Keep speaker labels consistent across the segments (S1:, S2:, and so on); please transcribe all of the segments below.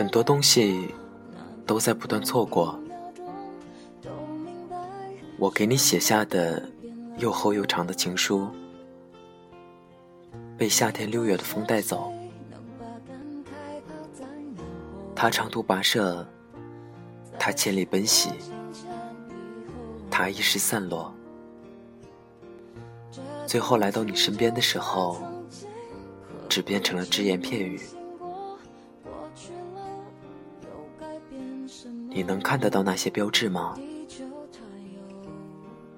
S1: 很多东西都在不断错过，我给你写下的又厚又长的情书，被夏天六月的风带走。
S2: 能把感慨抛在脑后。
S1: 他长途跋涉，他千里奔袭，
S2: 金钱以后，
S1: 他一时散落。最后来到你身边的时候，只变成了只言片语。你能看得到那些标志吗？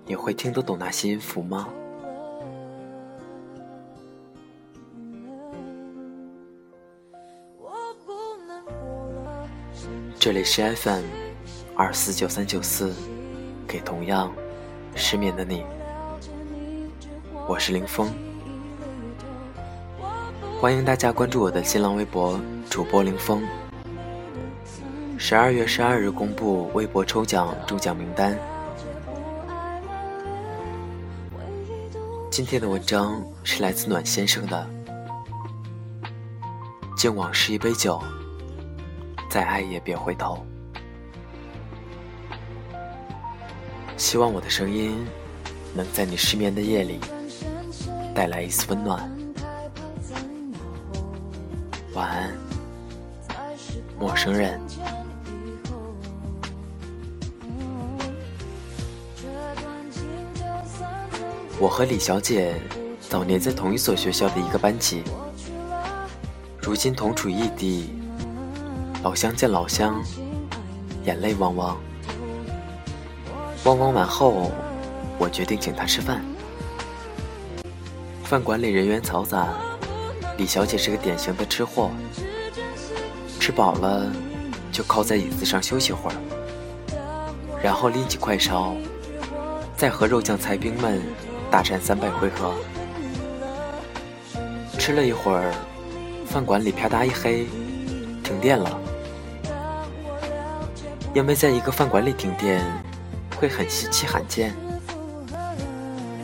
S1: 你会听得懂那些音符吗？这里是 FM 二四九三九四，给同样失眠的你，我是林峰，欢迎大家关注我的新浪微博主播林峰。十二月十二日公布微博抽奖中奖名单。今天的文章是来自暖先生的。敬往事一杯酒，再爱也别回头。希望我的声音能在你失眠的夜里带来一丝温暖。晚安，陌生人。我和李小姐早年在同一所学校的一个班级，如今同处异地，老乡见老乡，眼泪汪汪。汪汪完后，我决定请她吃饭。饭馆里人员嘈杂，李小姐是个典型的吃货，吃饱了就靠在椅子上休息会儿，然后拎起快烧，再和肉酱菜兵们大战三百回合。吃了一会儿，饭馆里啪嗒一黑，停电了。因为在一个饭馆里停电，会很稀奇罕见。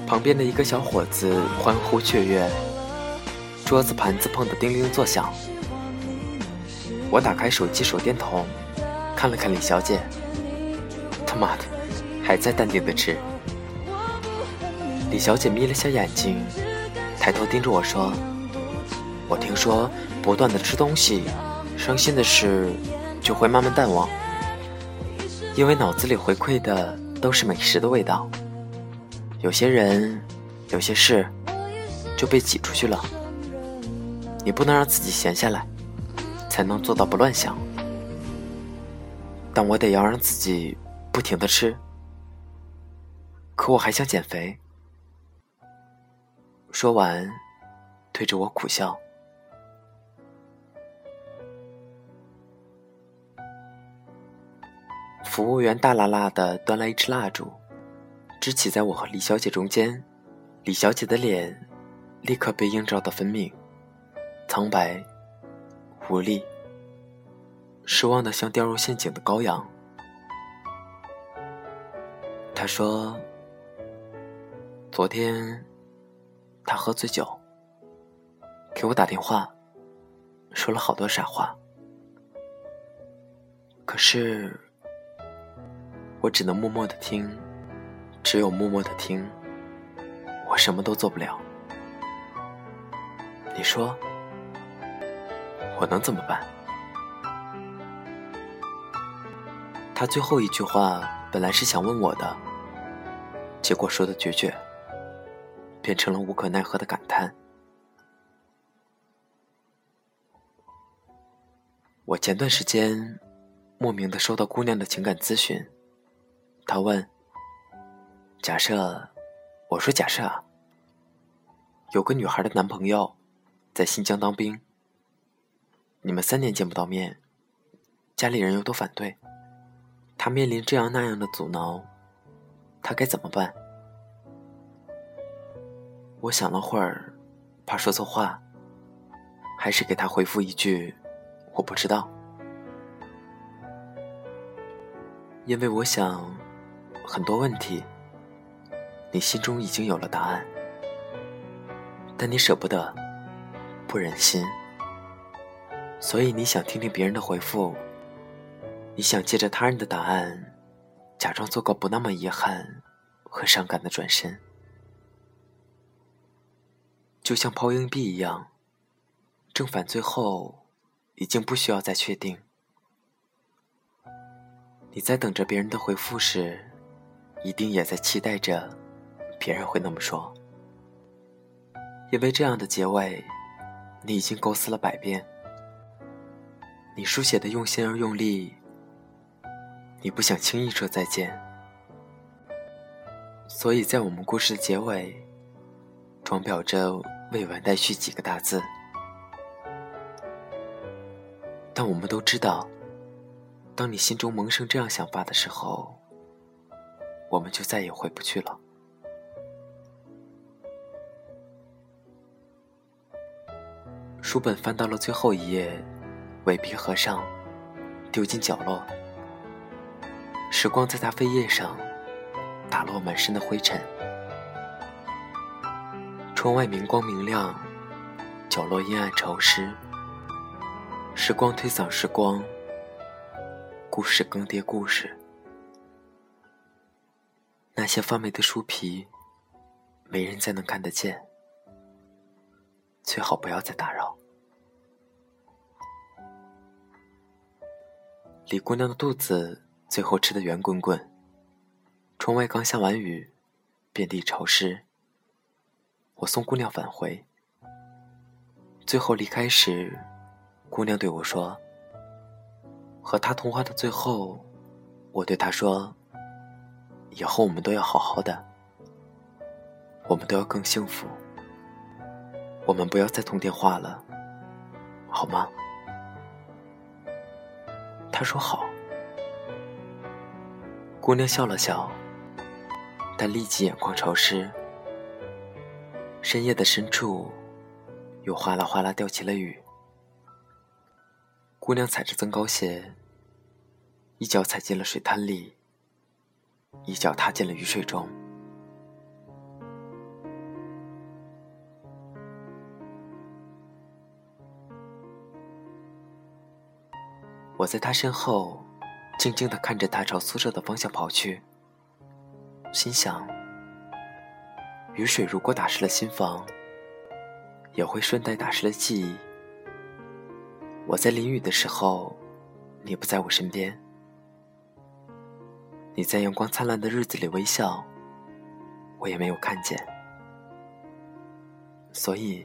S1: 旁边的一个小伙子欢呼雀跃，桌子盘子碰得叮铃作响。我打开手机手电筒，看了看李小姐，他妈的，还在淡定的吃。李小姐眯了下眼睛，抬头盯着我说：“我听说不断的吃东西，伤心的事就会慢慢淡忘，因为脑子里回馈的都是美食的味道。有些人，有些事就被挤出去了。你不能让自己闲下来，才能做到不乱想。但我得要让自己不停的吃，可我还想减肥。”说完，对着我苦笑。服务员大拉拉的端来一支蜡烛，支起在我和李小姐中间。李小姐的脸立刻被映照的分明，苍白、无力、失望的像掉入陷阱的羔羊。她说：“昨天。”他喝醉酒，给我打电话，说了好多傻话。可是，我只能默默的听，只有默默的听，我什么都做不了。你说，我能怎么办？他最后一句话本来是想问我的，结果说的决绝。变成了无可奈何的感叹。我前段时间莫名的收到姑娘的情感咨询，她问：“假设，我说假设啊，有个女孩的男朋友在新疆当兵，你们三年见不到面，家里人又都反对，她面临这样那样的阻挠，她该怎么办？”我想了会儿，怕说错话，还是给他回复一句：“我不知道。”因为我想，很多问题，你心中已经有了答案，但你舍不得，不忍心，所以你想听听别人的回复，你想借着他人的答案，假装做个不那么遗憾和伤感的转身，就像抛硬币一样，正反最后已经不需要再确定。你在等着别人的回复时，一定也在期待着别人会那么说，因为这样的结尾，你已经构思了百遍。你书写的用心而用力，你不想轻易说再见，所以在我们故事的结尾，装裱着未完待续几个大字。但我们都知道。当你心中萌生这样想法的时候，我们就再也回不去了。书本翻到了最后一页，尾笔合上，丢进角落。时光在它扉页上打落满身的灰尘。窗外明光明亮，角落阴暗潮湿。时光推搡时光。故事更迭，故事。那些发霉的书皮，没人再能看得见。最好不要再打扰。李姑娘的肚子最后吃得圆滚滚。窗外刚下完雨，遍地潮湿。我送姑娘返回。最后离开时，姑娘对我说。和他通话的最后，我对他说：“以后我们都要好好的，我们都要更幸福。我们不要再通电话了，好吗？”他说：“好。”姑娘笑了笑，但立即眼眶潮湿。深夜的深处，又哗啦哗啦掉起了雨。姑娘踩着增高鞋，一脚踩进了水滩里，一脚踏进了雨水中。我在她身后，静静的看着她朝宿舍的方向跑去，心想：雨水如果打湿了心房，也会顺带打湿了记忆。我在淋雨的时候，你不在我身边。你在阳光灿烂的日子里微笑，我也没有看见。所以，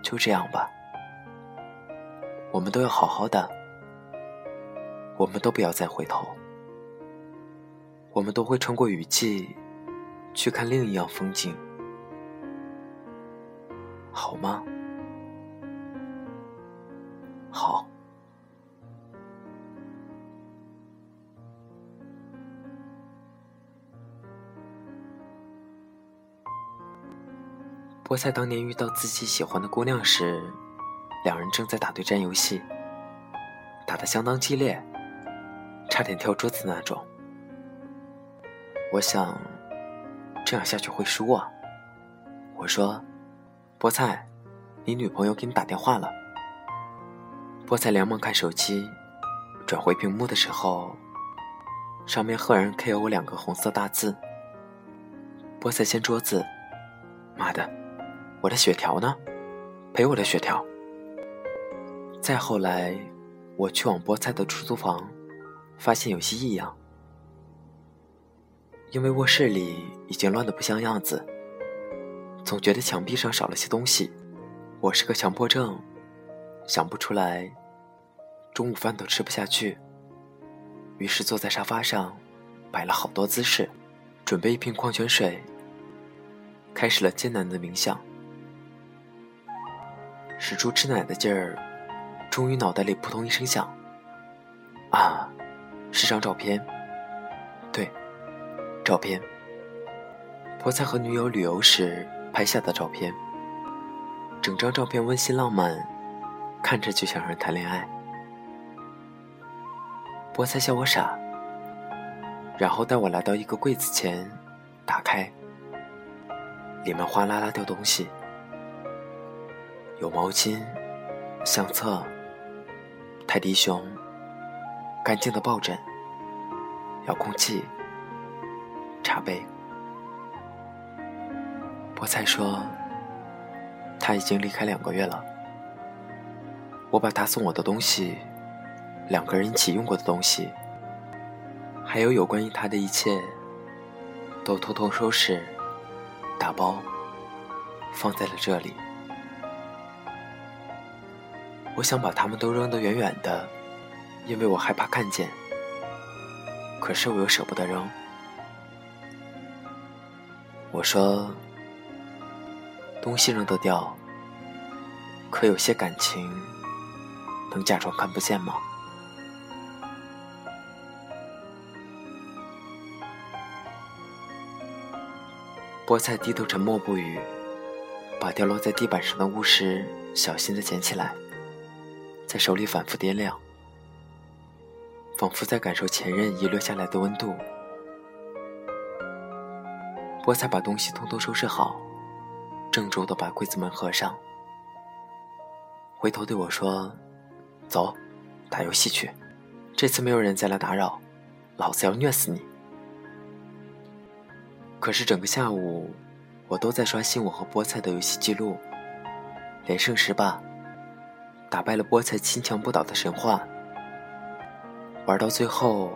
S1: 就这样吧。我们都要好好的，我们都不要再回头。我们都会穿过雨季，去看另一样风景，好吗？好。菠菜当年遇到自己喜欢的姑娘时，两人正在打对战游戏，打得相当激烈，差点跳桌子那种。我想，这样下去会输啊。我说：“菠菜，你女朋友给你打电话了。”菠菜连忙看手机，转回屏幕的时候，上面赫然 “K.O.” 两个红色大字。菠菜掀桌子，妈的，我的血条呢？赔我的血条！再后来，我去往菠菜的出租房，发现有些异样，因为卧室里已经乱得不像样子，总觉得墙壁上少了些东西。我是个强迫症。想不出来，中午饭都吃不下去，于是坐在沙发上，摆了好多姿势，准备一瓶矿泉水，开始了艰难的冥想。使出吃奶的劲儿，终于脑袋里扑通一声响，啊，是张照片，照片，菠菜和女友旅游时拍下的照片，整张照片温馨浪漫。看着就想让人谈恋爱，菠菜笑我傻，然后带我来到一个柜子前，打开，里面哗啦啦掉东西，有毛巾、相册、泰迪熊、干净的抱枕、遥控器、茶杯。菠菜说，他已经离开两个月了。我把他送我的东西，两个人一起用过的东西。还有有关于他的一切，都偷偷收拾、打包，放在了这里。我想把它们都扔得远远的，因为我害怕看见。可是我又舍不得扔。我说：“东西扔得掉，可有些感情，能假装看不见吗？”菠菜低头沉默不语，把掉落在地板上的物石小心地捡起来，在手里反复掂量，仿佛在感受前任遗留下来的温度。菠菜把东西通通收拾好，郑重的把柜子门合上，回头对我说：“走，打游戏去，这次没有人再来打扰，老子要虐死你。”可是整个下午，我都在刷新我和菠菜的游戏记录，连胜十把，打败了菠菜亲墙不倒的神话。玩到最后，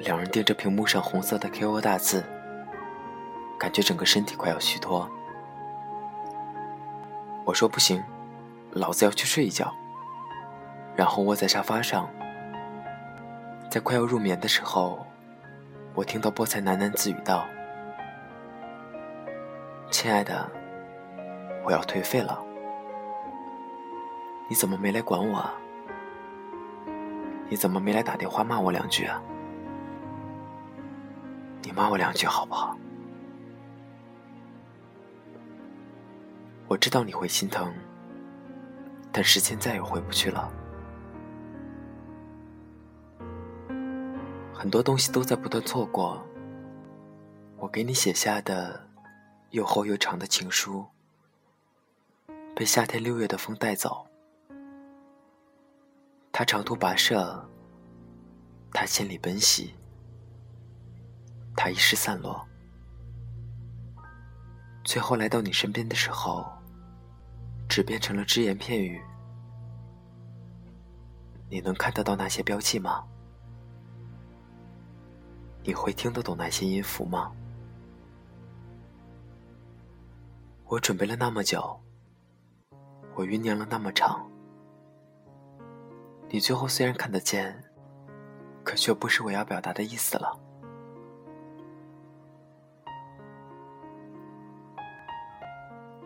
S1: 两人盯着屏幕上红色的 KO 大字，感觉整个身体快要虚脱。我说不行，老子要去睡一觉。然后窝在沙发上，在快要入眠的时候，我听到菠菜喃喃自语道。亲爱的，我要颓废了，你怎么没来管我啊？你怎么没来打电话骂我两句啊？你骂我两句好不好？我知道你会心疼，但时间再也回不去了，很多东西都在不断错过。我给你写下的。又厚又长的情书，被夏天六月的风带走。他长途跋涉，他千里奔袭，他一时散落。最后来到你身边的时候，只变成了只言片语。你能看得到那些标记吗？你会听得懂那些音符吗？我准备了那么久，我酝酿了那么长，你最后虽然看得见，可却不是我要表达的意思了。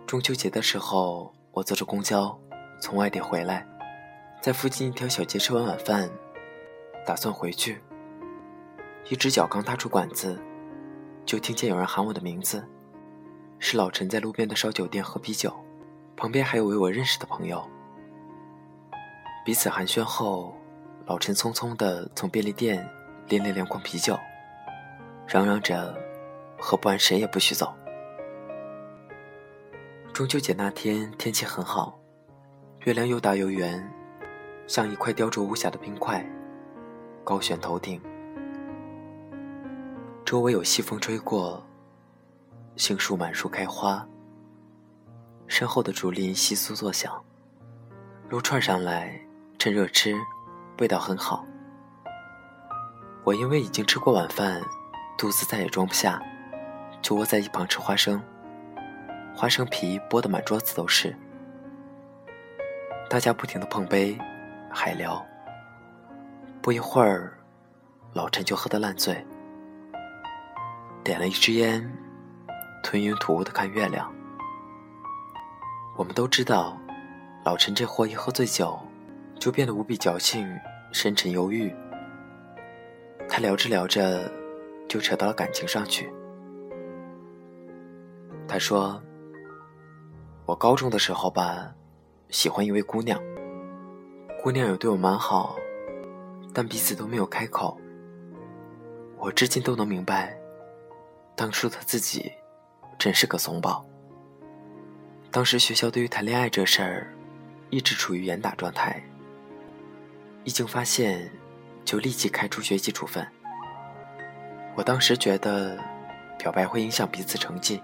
S1: 中秋节的时候，我坐着公交从外地回来，在附近一条小街吃完晚饭，打算回去，一只脚刚踏出馆子，就听见有人喊我的名字。是老陈在路边的烧酒店喝啤酒，旁边还有位我认识的朋友。彼此寒暄后，老陈匆匆地从便利店拎了两罐啤酒，嚷嚷着喝不完谁也不许走。中秋节那天天气很好，月亮又大又圆，像一块雕琢无瑕的冰块，高悬头顶，周围有西风吹过。杏树满树开花，身后的竹林窸窣作响。撸串上来，趁热吃，味道很好。我因为已经吃过晚饭，肚子再也装不下，就窝在一旁吃花生。花生皮剥得满桌子都是。大家不停的碰杯，还聊。不一会儿，老陈就喝得烂醉，点了一支烟。吞云吐雾的看月亮。我们都知道，老陈这货一喝醉酒，就变得无比矫情、深沉忧郁。他聊着聊着，就扯到了感情上去。他说：“我高中的时候吧，喜欢一位姑娘，姑娘有对我蛮好，但彼此都没有开口。我至今都能明白，当初的自己真是个怂包。当时学校对于谈恋爱这事儿，一直处于严打状态，一经发现就立即开除学习处分。我当时觉得表白会影响彼此成绩，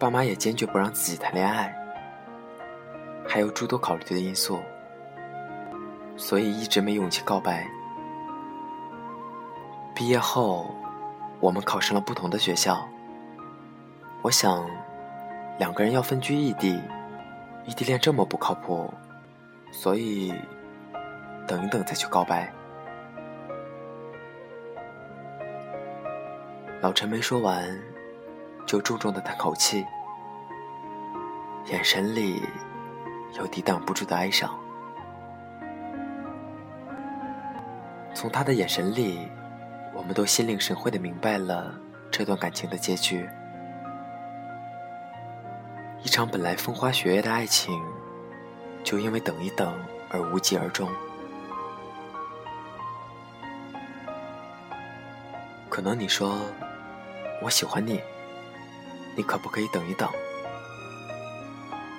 S1: 爸妈也坚决不让自己谈恋爱，还有诸多考虑的因素，所以一直没勇气告白。毕业后，我们考上了不同的学校，我想。两个人要分居异地，异地恋这么不靠谱，所以等一等再去告白。老陈没说完，就重重的叹口气，眼神里有抵挡不住的哀伤。从他的眼神里，我们都心领神会的明白了这段感情的结局。一场本来风花雪月的爱情，就因为等一等而无疾而终。可能你说我喜欢你，你可不可以等一等？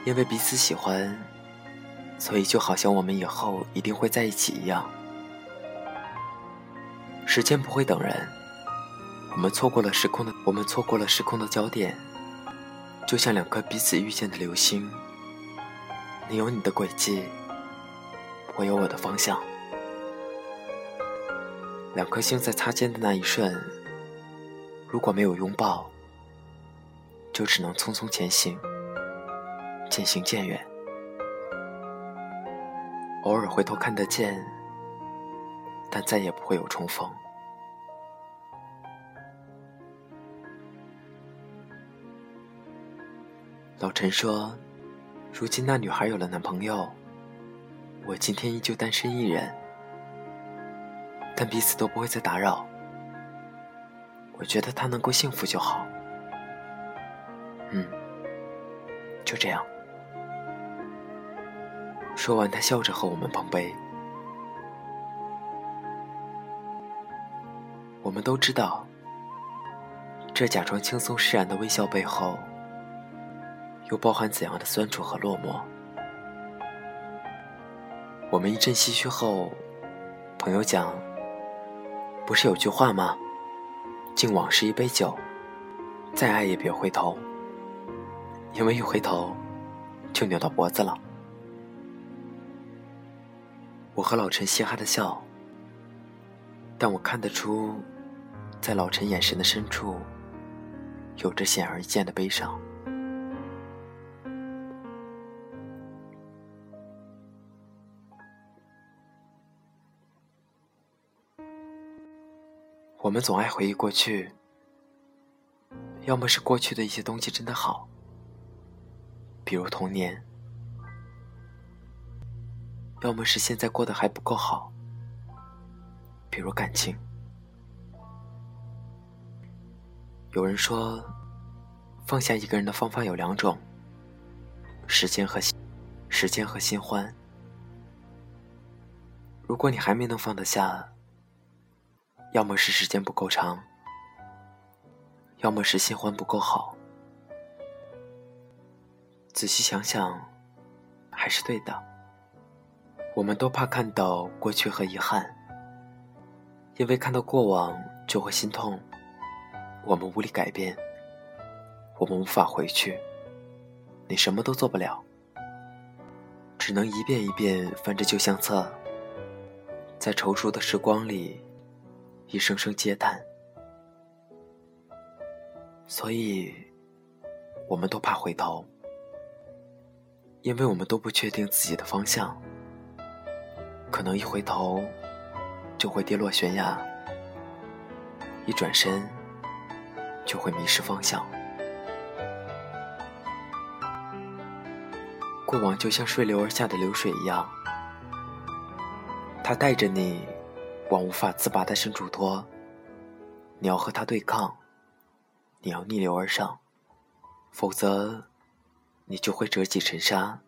S1: 因为彼此喜欢，所以就好像我们以后一定会在一起一样。时间不会等人，我们错过了时空的，我们错过了时空的焦点。就像两颗彼此遇见的流星，你有你的轨迹，我有我的方向。两颗星在擦肩的那一瞬，如果没有拥抱，就只能匆匆前行，渐行渐远。偶尔回头看得见，但再也不会有重逢。老陈说：“如今那女孩有了男朋友，我今天依旧单身一人，但彼此都不会再打扰。我觉得她能够幸福就好。嗯，就这样。”说完，他笑着和我们碰杯。我们都知道，这假装轻松释然的微笑背后。又包含怎样的酸楚和落寞？我们一阵唏嘘后，朋友讲：“不是有句话吗？敬往事一杯酒，再爱也别回头，因为一回头就扭到脖子了。”我和老陈嘻哈的笑，但我看得出，在老陈眼神的深处，有着显而易见的悲伤。我们总爱回忆过去，要么是过去的一些东西真的好，比如童年；要么是现在过得还不够好，比如感情。有人说，放下一个人的方法有两种：时间和时间和新欢。如果你还没能放得下，要么是时间不够长，要么是新欢不够好。仔细想想，还是对的。我们都怕看到过去和遗憾，因为看到过往就会心痛。我们无力改变，我们无法回去，你什么都做不了，只能一遍一遍翻着旧相册，在踌躇的时光里。一声声嗟叹，所以，我们都怕回头，因为我们都不确定自己的方向，可能一回头就会跌落悬崖，一转身就会迷失方向。过往就像顺流而下的流水一样，它带着你。往无法自拔的深处拖，你要和他对抗，你要逆流而上，否则，你就会折戟沉沙，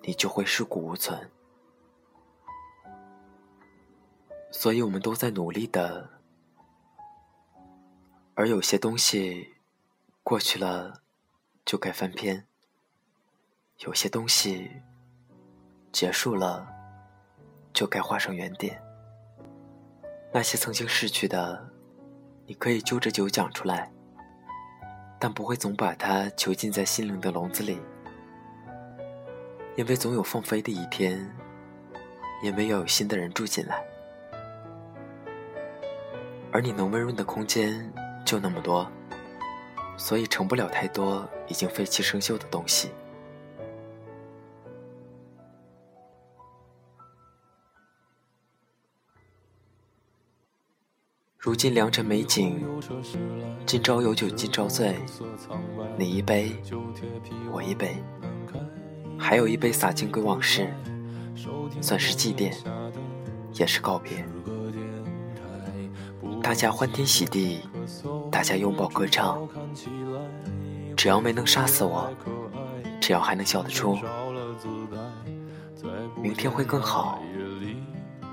S1: 你就会尸骨无存。所以，我们都在努力的而有些东西过去了就该翻篇，有些东西结束了就该画上圆点。那些曾经逝去的，你可以揪着酒讲出来，但不会总把它囚禁在心灵的笼子里，因为总有放飞的一天，因为要有新的人住进来。而你能温润的空间就那么多，所以盛不了太多已经废弃生锈的东西。如今良辰美景，今朝有酒今朝醉，你一杯，我一杯，还有一杯洒尽归往事，算是祭奠，也是告别。大家欢天喜地，大家拥抱歌唱。只要没能杀死我，只要还能笑得出，明天会更好，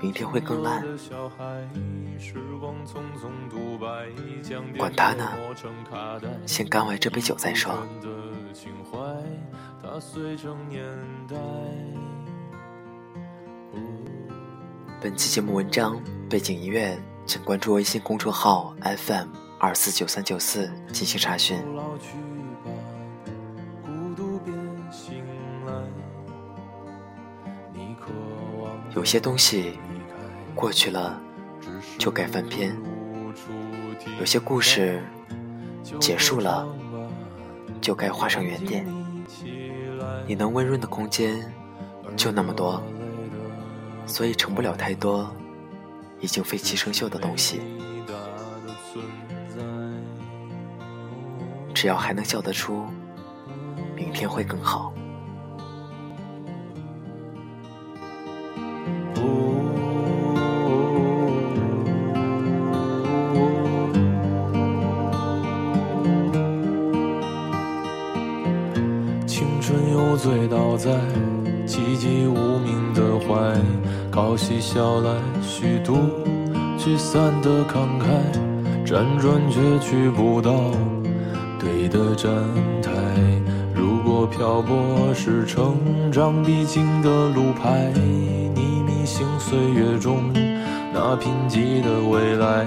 S1: 明天会更蓝。管他呢，先干完这杯酒再说。本期节目文章背景音乐。请关注微信公众号 FM 二四九三九四进行查询。有些东西过去了就该翻篇，有些故事结束了就该画上圆点。你能温润的空间就那么多，所以盛不了太多。已经废弃生锈的东西，只要还能笑得出，明天会更好。
S3: 起笑来，虚度聚散的慷慨，辗转却去不到对的站台。如果漂泊是成长必经的路牌，你迷醒岁月中那贫瘠的未来，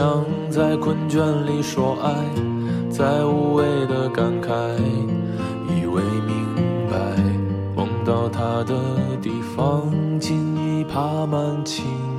S3: 想在困倦里说爱，在无谓的感慨，以为明白，梦到他的地方，尽已爬满青。